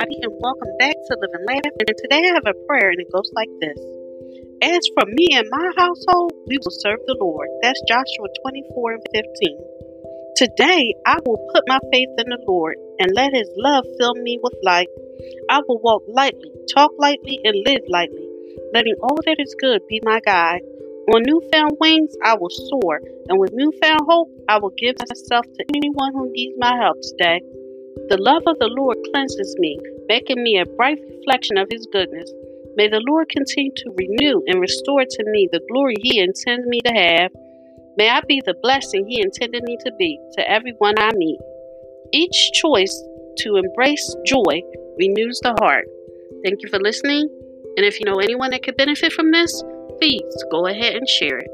everybody, and welcome back to Live and Laugh. And today I have a prayer, and it goes like this As for me and my household, we will serve the Lord. That's Joshua 24 and 15. Today I will put my faith in the Lord and let His love fill me with light. I will walk lightly, talk lightly, and live lightly, letting all that is good be my guide. On newfound wings, I will soar, and with newfound hope, I will give myself to anyone who needs my help today. The love of the Lord cleanses me, making me a bright reflection of His goodness. May the Lord continue to renew and restore to me the glory He intends me to have. May I be the blessing He intended me to be to everyone I meet. Each choice to embrace joy renews the heart. Thank you for listening. And if you know anyone that could benefit from this, please go ahead and share it.